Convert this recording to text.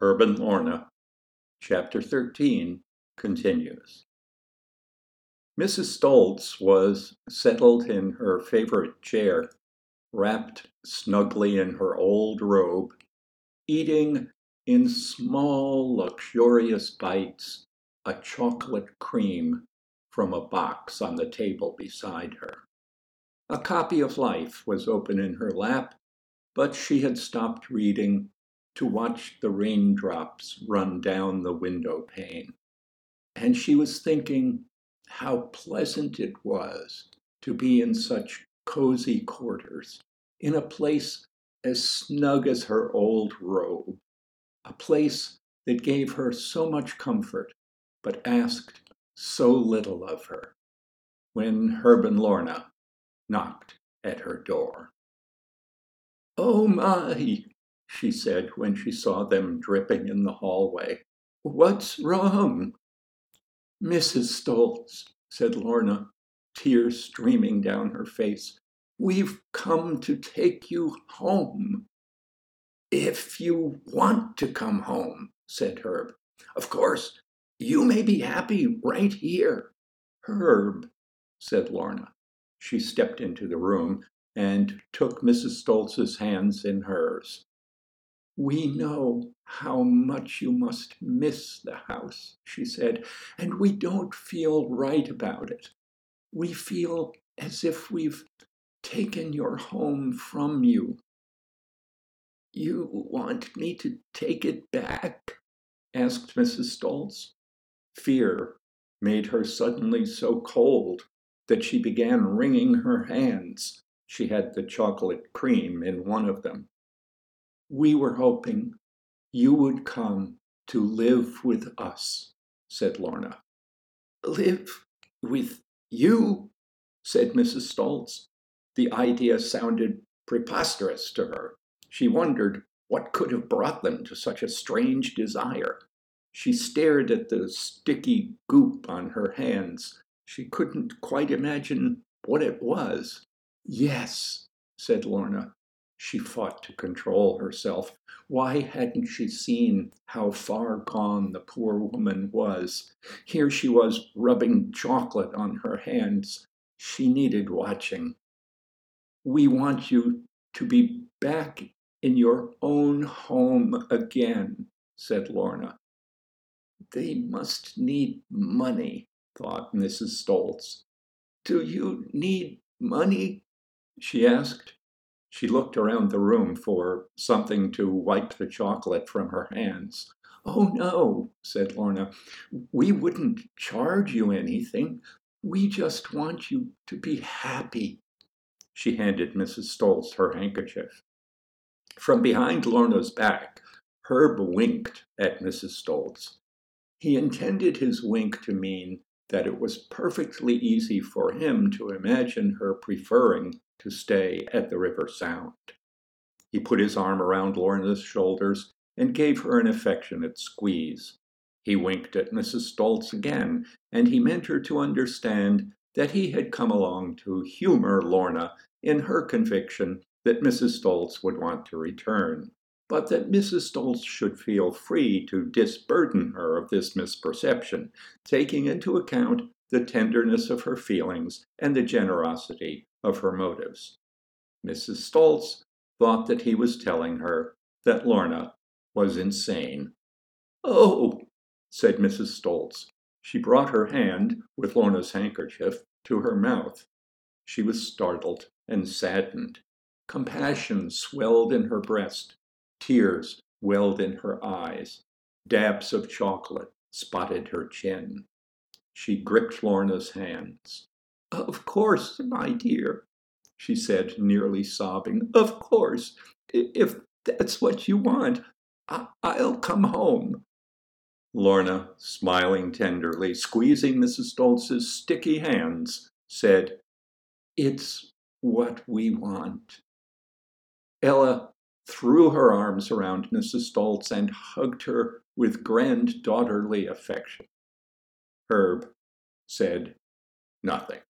Herb and Lorna, Chapter 13 continues. Mrs. Stolz was settled in her favorite chair, wrapped snugly in her old robe, eating in small, luxurious bites a chocolate cream from a box on the table beside her. A copy of Life was open in her lap, but she had stopped reading to watch the raindrops run down the window pane. And she was thinking how pleasant it was to be in such cozy quarters, in a place as snug as her old robe, a place that gave her so much comfort, but asked so little of her, when Herb and Lorna knocked at her door. Oh my, she said when she saw them dripping in the hallway. What's wrong? Mrs. Stolz, said Lorna, tears streaming down her face. We've come to take you home. If you want to come home, said Herb. Of course, you may be happy right here. Herb, said Lorna. She stepped into the room and took Mrs. Stolz's hands in hers. We know how much you must miss the house, she said, and we don't feel right about it. We feel as if we've taken your home from you. You want me to take it back? asked Mrs. Stolz. Fear made her suddenly so cold that she began wringing her hands. She had the chocolate cream in one of them. We were hoping you would come to live with us, said Lorna. Live with you? said Mrs. Stolz. The idea sounded preposterous to her. She wondered what could have brought them to such a strange desire. She stared at the sticky goop on her hands. She couldn't quite imagine what it was. Yes, said Lorna. She fought to control herself. Why hadn't she seen how far gone the poor woman was? Here she was rubbing chocolate on her hands. She needed watching. We want you to be back in your own home again, said Lorna. They must need money, thought Mrs. Stolz. Do you need money? she asked. She looked around the room for something to wipe the chocolate from her hands. Oh, no, said Lorna. We wouldn't charge you anything. We just want you to be happy. She handed Mrs. Stolz her handkerchief. From behind Lorna's back, Herb winked at Mrs. Stolz. He intended his wink to mean that it was perfectly easy for him to imagine her preferring to stay at the River Sound. He put his arm around Lorna's shoulders and gave her an affectionate squeeze. He winked at Mrs. Stolz again, and he meant her to understand that he had come along to humor Lorna in her conviction that Mrs. Stolz would want to return, but that Mrs. Stolz should feel free to disburden her of this misperception, taking into account the tenderness of her feelings and the generosity of her motives. Mrs. Stolz thought that he was telling her that Lorna was insane. Oh, said Mrs. Stolz. She brought her hand, with Lorna's handkerchief, to her mouth. She was startled and saddened. Compassion swelled in her breast. Tears welled in her eyes. Dabs of chocolate spotted her chin. She gripped Lorna's hands. Of course, my dear, she said, nearly sobbing. Of course, if that's what you want, I- will come home. Lorna, smiling tenderly, squeezing Mrs. Stolz's sticky hands, said, It's what we want. Ella threw her arms around Mrs. Stolz and hugged her with granddaughterly affection. Herb said nothing.